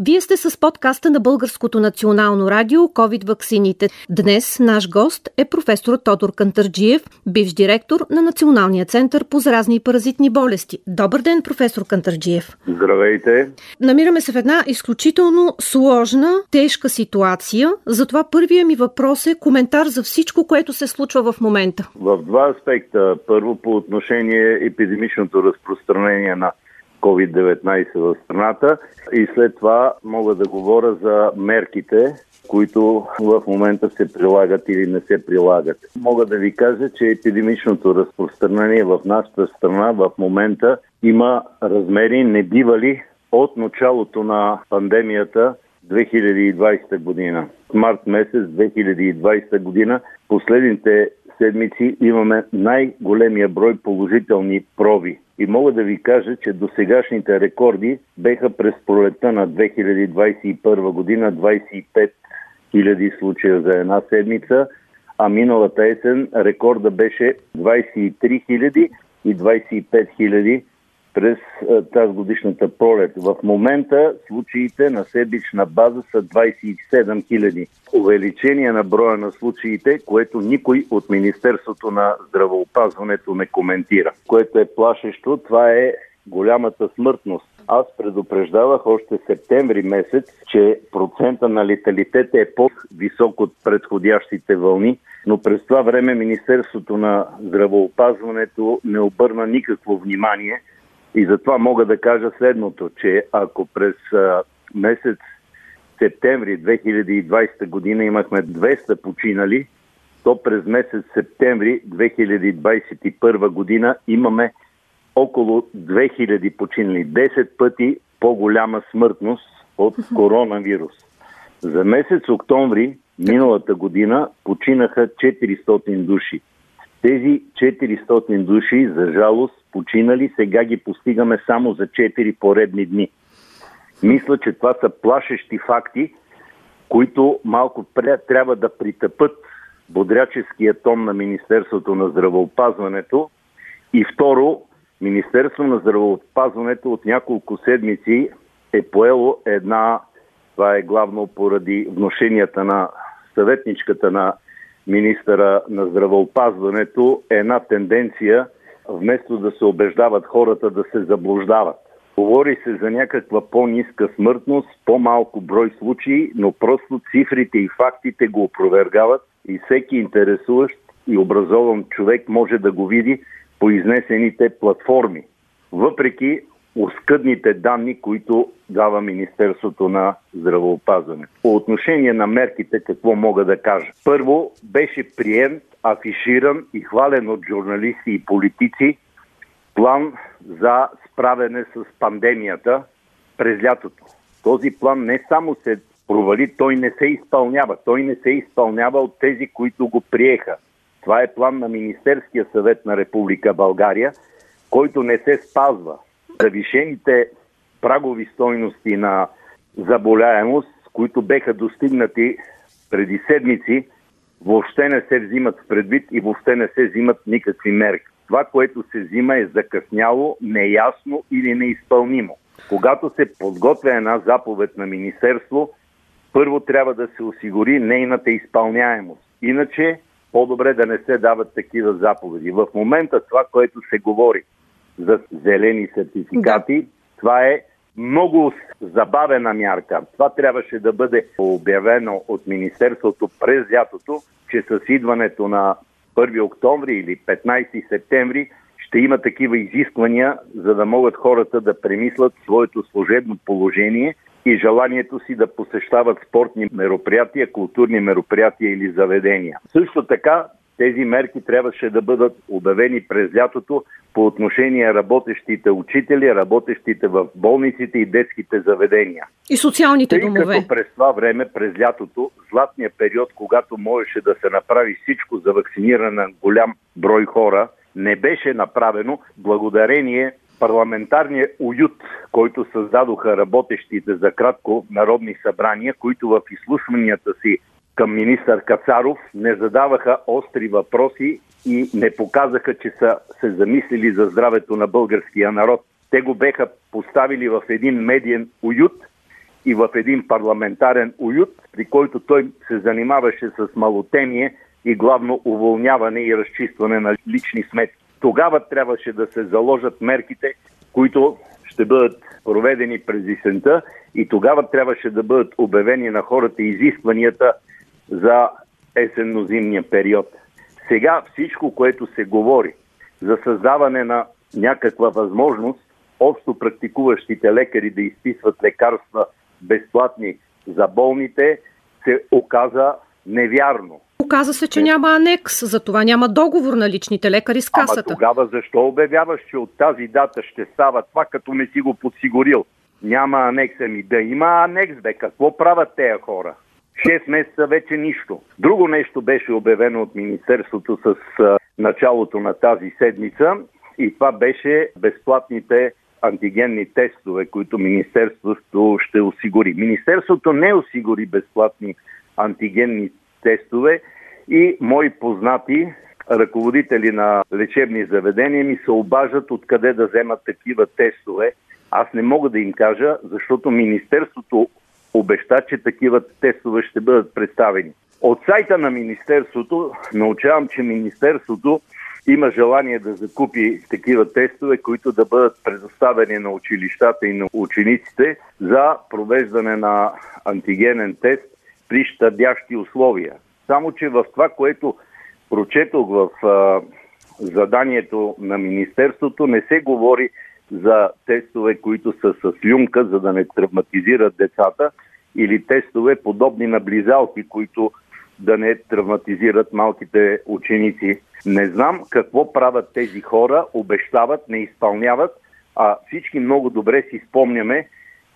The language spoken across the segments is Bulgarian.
Вие сте с подкаста на Българското национално радио COVID ваксините. Днес наш гост е професор Тодор Кантарджиев, бивш директор на Националния център по заразни и паразитни болести. Добър ден, професор Кантарджиев. Здравейте. Намираме се в една изключително сложна, тежка ситуация. Затова първия ми въпрос е коментар за всичко, което се случва в момента. В два аспекта. Първо по отношение епидемичното разпространение на COVID-19 в страната и след това мога да говоря за мерките, които в момента се прилагат или не се прилагат. Мога да ви кажа, че епидемичното разпространение в нашата страна в момента има размери небивали от началото на пандемията 2020 година. Март месец 2020 година последните седмици имаме най-големия брой положителни проби. И мога да ви кажа, че до сегашните рекорди беха през пролета на 2021 година 25 000 случая за една седмица, а миналата есен рекорда беше 23 000 и 25 000 през тази годишната пролет. В момента случаите на седмична база са 27 000. Увеличение на броя на случаите, което никой от Министерството на здравеопазването не коментира. Което е плашещо, това е голямата смъртност. Аз предупреждавах още септември месец, че процента на леталитет е по-висок от предходящите вълни, но през това време Министерството на здравеопазването не обърна никакво внимание и затова мога да кажа следното, че ако през месец септември 2020 година имахме 200 починали, то през месец септември 2021 година имаме около 2000 починали. 10 пъти по-голяма смъртност от коронавирус. За месец октомври миналата година починаха 400 души. Тези 400 души, за жалост, починали, сега ги постигаме само за 4 поредни дни. Мисля, че това са плашещи факти, които малко трябва да притъпат бодряческия тон на Министерството на здравеопазването. И второ, Министерство на здравеопазването от няколко седмици е поело една, това е главно поради вношенията на съветничката на министъра на здравеопазването, една тенденция – вместо да се убеждават хората да се заблуждават. Говори се за някаква по-ниска смъртност, по-малко брой случаи, но просто цифрите и фактите го опровергават и всеки интересуващ и образован човек може да го види по изнесените платформи. Въпреки оскъдните данни, които дава Министерството на здравеопазване. По отношение на мерките, какво мога да кажа? Първо, беше прием, афиширан и хвален от журналисти и политици план за справяне с пандемията през лятото. Този план не само се провали, той не се изпълнява. Той не се изпълнява от тези, които го приеха. Това е план на Министерския съвет на Република България, който не се спазва завишените прагови стойности на заболяемост, които беха достигнати преди седмици, въобще не се взимат в предвид и въобще не се взимат никакви мерки. Това, което се взима е закъсняло, неясно или неизпълнимо. Когато се подготвя една заповед на Министерство, първо трябва да се осигури нейната изпълняемост. Иначе по-добре да не се дават такива заповеди. В момента това, което се говори за зелени сертификати. Да. Това е много забавена мярка. Това трябваше да бъде обявено от Министерството през лятото, че с идването на 1 октомври или 15 септември ще има такива изисквания, за да могат хората да премислят своето служебно положение и желанието си да посещават спортни мероприятия, културни мероприятия или заведения. Също така тези мерки трябваше да бъдат обявени през лятото по отношение работещите учители, работещите в болниците и детските заведения. И социалните Тъй домове. Като през това време, през лятото, златния период, когато можеше да се направи всичко за вакциниране на голям брой хора, не беше направено благодарение парламентарния уют, който създадоха работещите за кратко народни събрания, които в изслушванията си към министър Кацаров не задаваха остри въпроси и не показаха, че са се замислили за здравето на българския народ. Те го беха поставили в един медиен уют и в един парламентарен уют, при който той се занимаваше с малотение и главно уволняване и разчистване на лични сметки. Тогава трябваше да се заложат мерките, които ще бъдат проведени през есента и тогава трябваше да бъдат обявени на хората изискванията за есенно-зимния период. Сега всичко, което се говори за създаване на някаква възможност общо практикуващите лекари да изписват лекарства безплатни за болните, се оказа невярно. Оказа се, че няма анекс, за това няма договор на личните лекари с касата. Ама тогава защо обявяваш, че от тази дата ще става това, като не си го подсигурил? Няма анекс, ами да има анекс, бе. Какво правят тези хора? 6 месеца вече нищо. Друго нещо беше обявено от Министерството с началото на тази седмица и това беше безплатните антигенни тестове, които Министерството ще осигури. Министерството не осигури безплатни антигенни тестове и мои познати ръководители на лечебни заведения ми се обажат откъде да вземат такива тестове. Аз не мога да им кажа, защото Министерството обеща, че такива тестове ще бъдат представени. От сайта на Министерството научавам, че Министерството има желание да закупи такива тестове, които да бъдат предоставени на училищата и на учениците за провеждане на антигенен тест при щадящи условия. Само, че в това, което прочетох в а, заданието на Министерството, не се говори за тестове, които са с люмка, за да не травматизират децата, или тестове подобни на близалки, които да не травматизират малките ученици. Не знам какво правят тези хора, обещават, не изпълняват, а всички много добре си спомняме,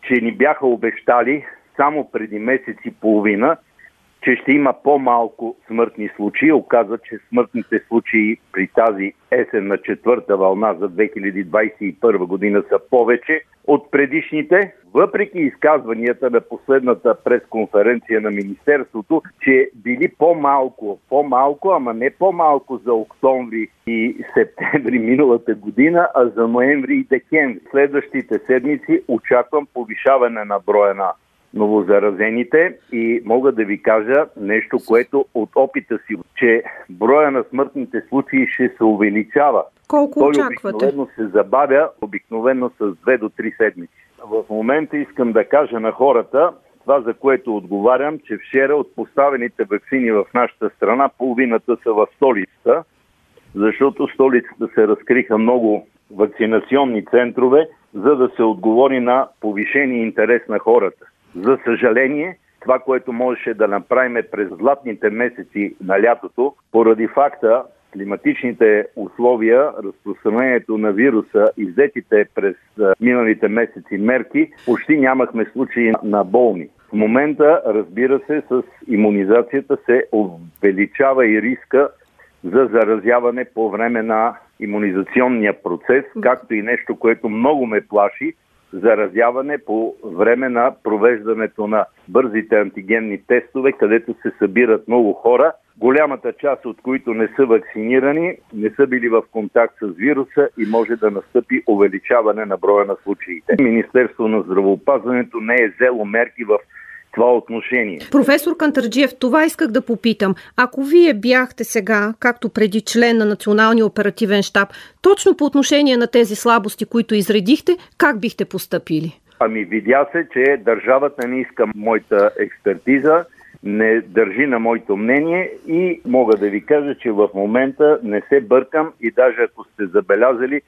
че ни бяха обещали само преди месец и половина, че ще има по-малко смъртни случаи. Оказва, че смъртните случаи при тази есен на четвърта вълна за 2021 година са повече от предишните, въпреки изказванията на последната пресконференция на Министерството, че били по-малко, по-малко, ама не по-малко за октомври и септември миналата година, а за ноември и декември. Следващите седмици очаквам повишаване на броя на новозаразените и мога да ви кажа нещо, което от опита си, че броя на смъртните случаи ще се увеличава. Колко Той очаквате? обикновено се забавя, обикновено с 2 до 3 седмици. В момента искам да кажа на хората, това за което отговарям, че вчера от поставените вакцини в нашата страна, половината са в столицата, защото столицата се разкриха много вакцинационни центрове, за да се отговори на повишение интерес на хората. За съжаление, това, което можеше да направим през златните месеци на лятото, поради факта климатичните условия, разпространението на вируса и взетите през миналите месеци мерки, почти нямахме случаи на болни. В момента, разбира се, с иммунизацията се увеличава и риска за заразяване по време на иммунизационния процес, както и нещо, което много ме плаши, заразяване по време на провеждането на бързите антигенни тестове, където се събират много хора, голямата част от които не са вакцинирани, не са били в контакт с вируса и може да настъпи увеличаване на броя на случаите. Министерство на здравеопазването не е взело мерки в това отношение. Професор Кантарджиев, това исках да попитам. Ако вие бяхте сега, както преди член на Националния оперативен штаб, точно по отношение на тези слабости, които изредихте, как бихте поступили? Ами видя се, че държавата не иска моята експертиза, не държи на моето мнение и мога да ви кажа, че в момента не се бъркам и даже ако сте забелязали,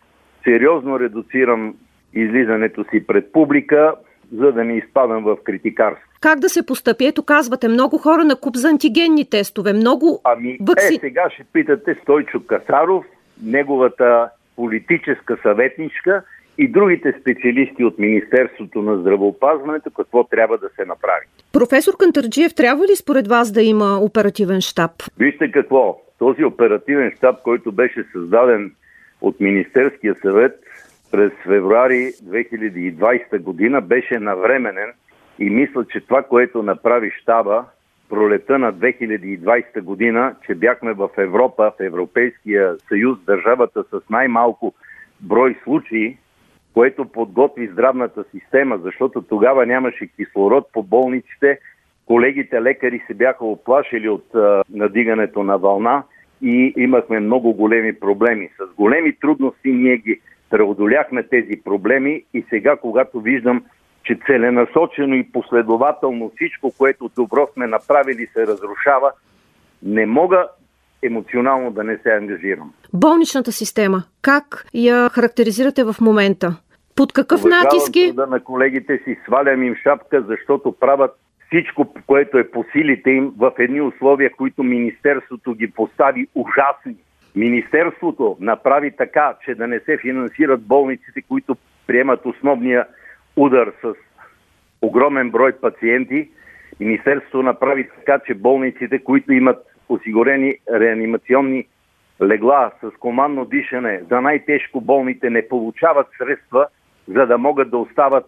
сериозно редуцирам излизането си пред публика, за да не изпадам в критикарство. Как да се постъпи? Ето казвате, много хора на куп за антигенни тестове, много Ами, вакци... е, сега ще питате Стойчо Касаров, неговата политическа съветничка и другите специалисти от Министерството на здравеопазването какво трябва да се направи. Професор Кантарджиев, трябва ли според вас да има оперативен штаб? Вижте какво, този оперативен щаб, който беше създаден от Министерския съвет през февруари 2020 година беше навременен и мисля, че това, което направи щаба пролета на 2020 година, че бяхме в Европа, в Европейския съюз, държавата с най-малко брой случаи, което подготви здравната система, защото тогава нямаше кислород по болниците, колегите лекари се бяха оплашили от а, надигането на вълна и имахме много големи проблеми. С големи трудности ние ги преодоляхме тези проблеми и сега, когато виждам, че целенасочено и последователно всичко, което добро сме направили, се разрушава, не мога емоционално да не се ангажирам. Болничната система, как я характеризирате в момента? Под какъв натиск е? Да на колегите си свалям им шапка, защото правят всичко, което е по силите им в едни условия, които Министерството ги постави ужасни. Министерството направи така, че да не се финансират болниците, които приемат основния удар с огромен брой пациенти. Министерството направи така, че болниците, които имат осигурени реанимационни легла с командно дишане за най-тежко болните, не получават средства, за да могат да остават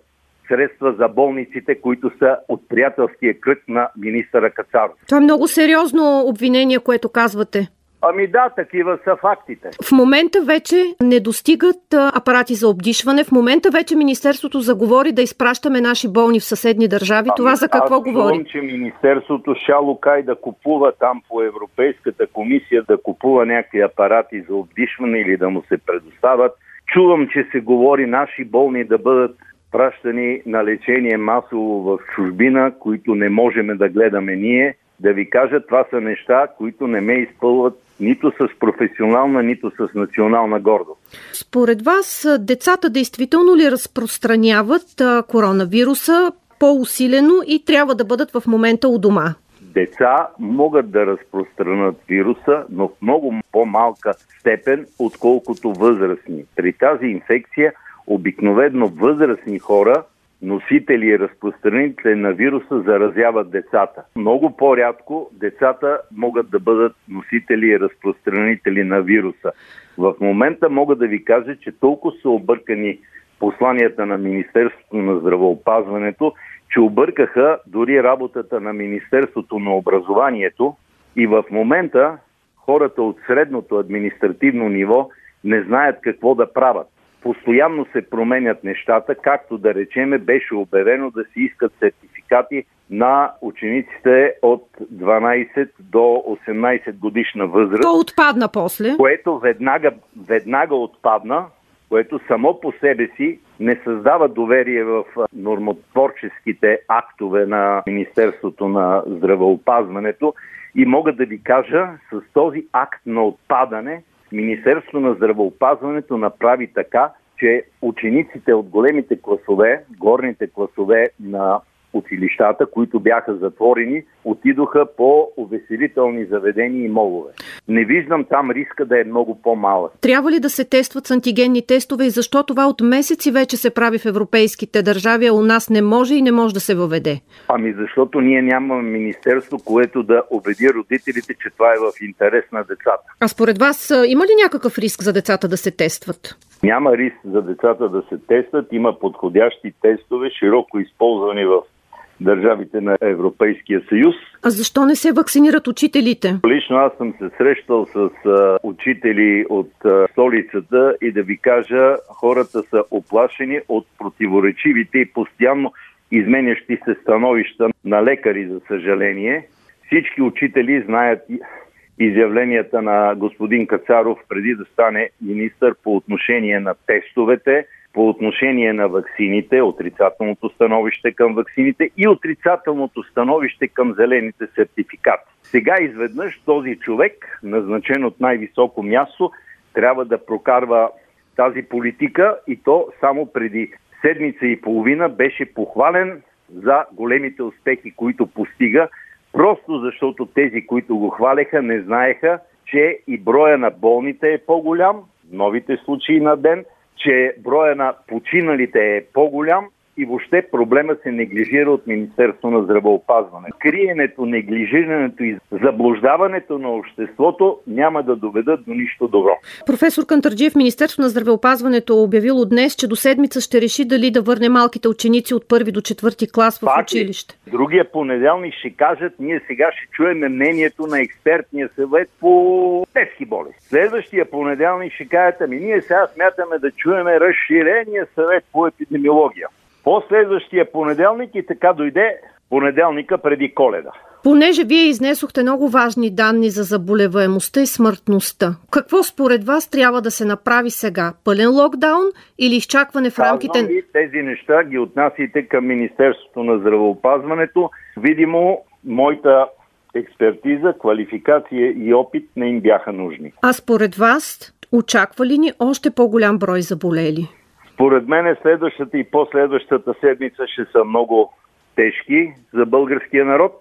средства за болниците, които са от приятелския кръг на министъра Кацаров. Това е много сериозно обвинение, което казвате. Ами да, такива са фактите. В момента вече не достигат апарати за обдишване. В момента вече Министерството заговори да изпращаме наши болни в съседни държави. Ами, Това за какво аз говори? Чувам, че Министерството шало кай да купува там по Европейската комисия, да купува някакви апарати за обдишване или да му се предоставят. Чувам, че се говори наши болни да бъдат пращани на лечение масово в чужбина, които не можем да гледаме ние. Да ви кажа, това са неща, които не ме изпълват нито с професионална, нито с национална гордост. Според вас, децата действително ли разпространяват коронавируса по-усилено и трябва да бъдат в момента у дома? Деца могат да разпространят вируса, но в много по-малка степен, отколкото възрастни. При тази инфекция обикноведно възрастни хора носители и разпространители на вируса заразяват децата. Много по-рядко децата могат да бъдат носители и разпространители на вируса. В момента мога да ви кажа, че толкова са объркани посланията на Министерството на здравеопазването, че объркаха дори работата на Министерството на образованието и в момента хората от средното административно ниво не знаят какво да правят постоянно се променят нещата, както да речеме беше обявено да се искат сертификати на учениците от 12 до 18 годишна възраст. То отпадна после. Което веднага, веднага отпадна, което само по себе си не създава доверие в нормотворческите актове на Министерството на здравеопазването. И мога да ви кажа, с този акт на отпадане Министерството на здравеопазването направи така, че учениците от големите класове, горните класове на училищата, които бяха затворени, отидоха по увеселителни заведения и молове. Не виждам там риска да е много по-малък. Трябва ли да се тестват с антигенни тестове и защо това от месеци вече се прави в европейските държави, а у нас не може и не може да се въведе? Ами защото ние нямаме министерство, което да убеди родителите, че това е в интерес на децата. А според вас има ли някакъв риск за децата да се тестват? Няма риск за децата да се тестват, има подходящи тестове, широко използвани в държавите на Европейския съюз. А защо не се вакцинират учителите? Лично аз съм се срещал с а, учители от а, столицата и да ви кажа, хората са оплашени от противоречивите и постоянно изменящи се становища на лекари, за съжаление. Всички учители знаят изявленията на господин Кацаров преди да стане министър по отношение на тестовете, по отношение на ваксините, отрицателното становище към ваксините и отрицателното становище към зелените сертификати. Сега изведнъж този човек, назначен от най-високо място, трябва да прокарва тази политика и то само преди седмица и половина беше похвален за големите успехи, които постига, просто защото тези, които го хвалеха, не знаеха, че и броя на болните е по-голям, новите случаи на ден – че броя на починалите е по-голям и въобще проблема се неглижира от Министерство на здравеопазване. Криенето, неглижирането и заблуждаването на обществото няма да доведат до нищо добро. Професор Кантарджиев, Министерство на здравеопазването е обявило днес, че до седмица ще реши дали да върне малките ученици от първи до четвърти клас в Пак училище. Другия понеделник ще кажат, ние сега ще чуем мнението на експертния съвет по детски болести. Следващия понеделник ще кажат, ами ние сега смятаме да чуеме разширения съвет по епидемиология. Последващия понеделник и така дойде понеделника преди коледа. Понеже вие изнесохте много важни данни за заболеваемостта и смъртността, какво според вас трябва да се направи сега? Пълен локдаун или изчакване в рамките... Ви, тези неща ги отнасяйте към Министерството на здравеопазването. Видимо, моята експертиза, квалификация и опит не им бяха нужни. А според вас, очаква ли ни още по-голям брой заболели? Според мен следващата и последващата седмица ще са много тежки за българския народ.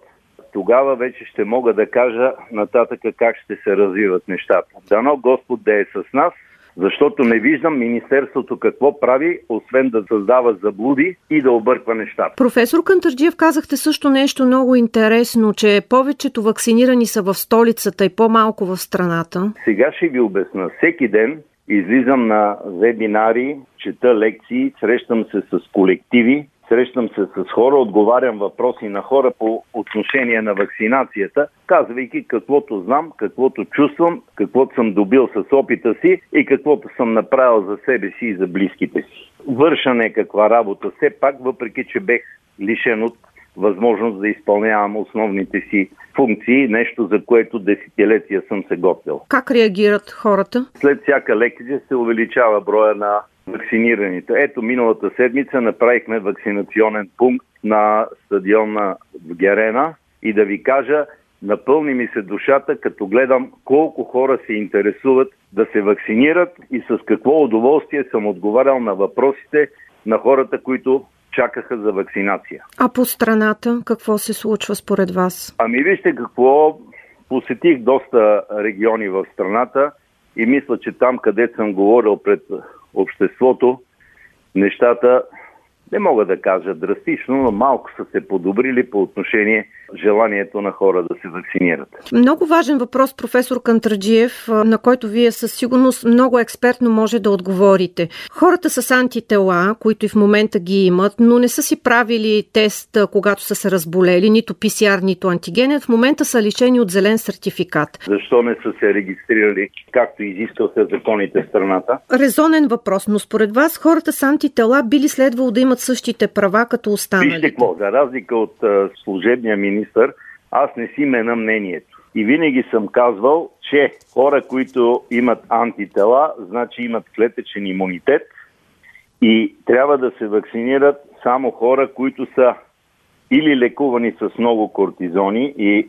Тогава вече ще мога да кажа нататъка как ще се развиват нещата. Дано Господ да е с нас, защото не виждам Министерството какво прави, освен да създава заблуди и да обърква нещата. Професор Кантарджиев, казахте също нещо много интересно, че повечето вакцинирани са в столицата и по-малко в страната. Сега ще ви обясна. Всеки ден излизам на вебинари, чета лекции, срещам се с колективи, срещам се с хора, отговарям въпроси на хора по отношение на вакцинацията, казвайки каквото знам, каквото чувствам, каквото съм добил с опита си и каквото съм направил за себе си и за близките си. Върша някаква работа, все пак, въпреки че бех лишен от възможност да изпълнявам основните си функции, нещо за което десетилетия съм се готвил. Как реагират хората? След всяка лекция се увеличава броя на вакцинираните. Ето, миналата седмица направихме вакцинационен пункт на стадиона в Герена и да ви кажа, напълни ми се душата, като гледам колко хора се интересуват да се вакцинират и с какво удоволствие съм отговарял на въпросите на хората, които чакаха за вакцинация. А по страната какво се случва според вас? Ами вижте какво. Посетих доста региони в страната и мисля, че там, където съм говорил пред обществото, нещата не мога да кажа драстично, но малко са се подобрили по отношение желанието на хора да се вакцинират. Много важен въпрос, професор Кантраджиев, на който вие със сигурност много експертно може да отговорите. Хората с антитела, които и в момента ги имат, но не са си правили тест, когато са се разболели, нито ПСР, нито антигенен, в момента са лишени от зелен сертификат. Защо не са се регистрирали, както изискваха законите в страната? Резонен въпрос, но според вас хората с антитела били следвало да имат същите права като останалите. Вижте какво, за разлика от служебния министр, аз не си мена мнението. И винаги съм казвал, че хора, които имат антитела, значи имат клетъчен имунитет и трябва да се вакцинират само хора, които са или лекувани с много кортизони и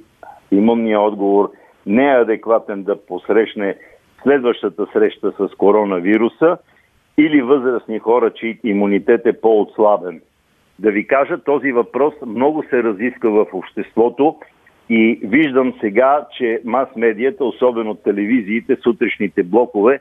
имунният отговор не е адекватен да посрещне следващата среща с коронавируса, или възрастни хора, чието имунитет е по-отслабен. Да ви кажа, този въпрос много се разиска в обществото и виждам сега, че мас-медията, особено телевизиите, сутрешните блокове,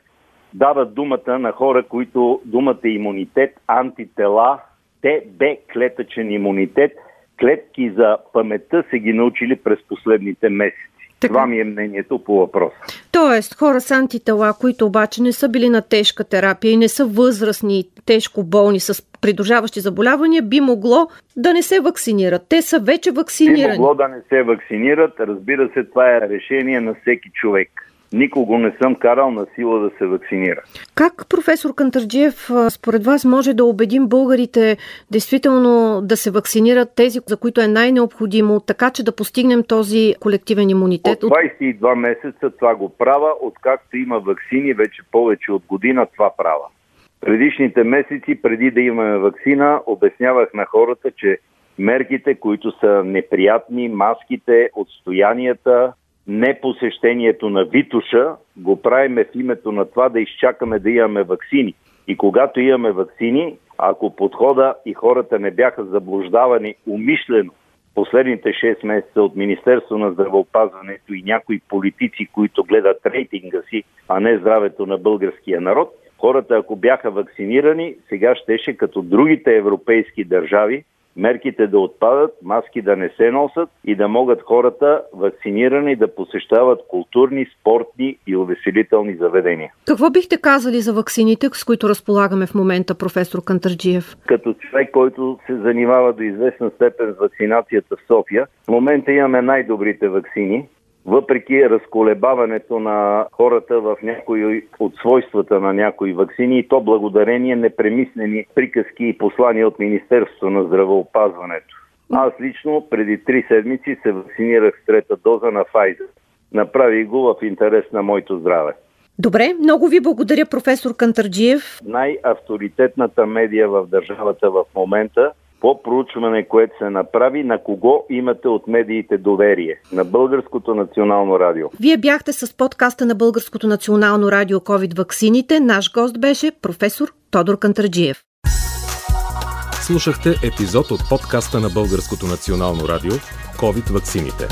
дават думата на хора, които думата имунитет, антитела, ТБ клетъчен имунитет, клетки за паметта се ги научили през последните месеци. Така. Това ми е мнението по въпроса. Тоест, хора с антитела, които обаче не са били на тежка терапия и не са възрастни, тежко болни с придружаващи заболявания, би могло да не се вакцинират. Те са вече вакцинирани. Би могло да не се вакцинират. Разбира се, това е решение на всеки човек никого не съм карал на сила да се вакцинира. Как, професор Кантарджиев, според вас може да убедим българите действително да се вакцинират тези, за които е най-необходимо, така че да постигнем този колективен имунитет? От 22 месеца това го правя, откакто има вакцини, вече повече от година това правя. Предишните месеци, преди да имаме вакцина, обяснявах на хората, че мерките, които са неприятни, маските, отстоянията, не посещението на Витуша, го правиме в името на това да изчакаме да имаме вакцини. И когато имаме вакцини, ако подхода и хората не бяха заблуждавани умишлено последните 6 месеца от Министерство на здравеопазването и някои политици, които гледат рейтинга си, а не здравето на българския народ, Хората, ако бяха вакцинирани, сега щеше като другите европейски държави мерките да отпадат, маски да не се носят и да могат хората вакцинирани да посещават културни, спортни и увеселителни заведения. Какво бихте казали за вакцините, с които разполагаме в момента, професор Кантарджиев? Като човек, който се занимава до известна степен с вакцинацията в София, в момента имаме най-добрите вакцини въпреки разколебаването на хората в някои от свойствата на някои вакцини и то благодарение непремислени приказки и послания от Министерството на здравеопазването. Аз лично преди три седмици се вакцинирах с трета доза на Pfizer. Направих го в интерес на моето здраве. Добре, много ви благодаря, професор Кантарджиев. Най-авторитетната медия в държавата в момента по проучване, което се направи, на кого имате от медиите доверие? На Българското национално радио. Вие бяхте с подкаста на Българското национално радио COVID ваксините. Наш гост беше професор Тодор Кантарджиев. Слушахте епизод от подкаста на Българското национално радио COVID ваксините.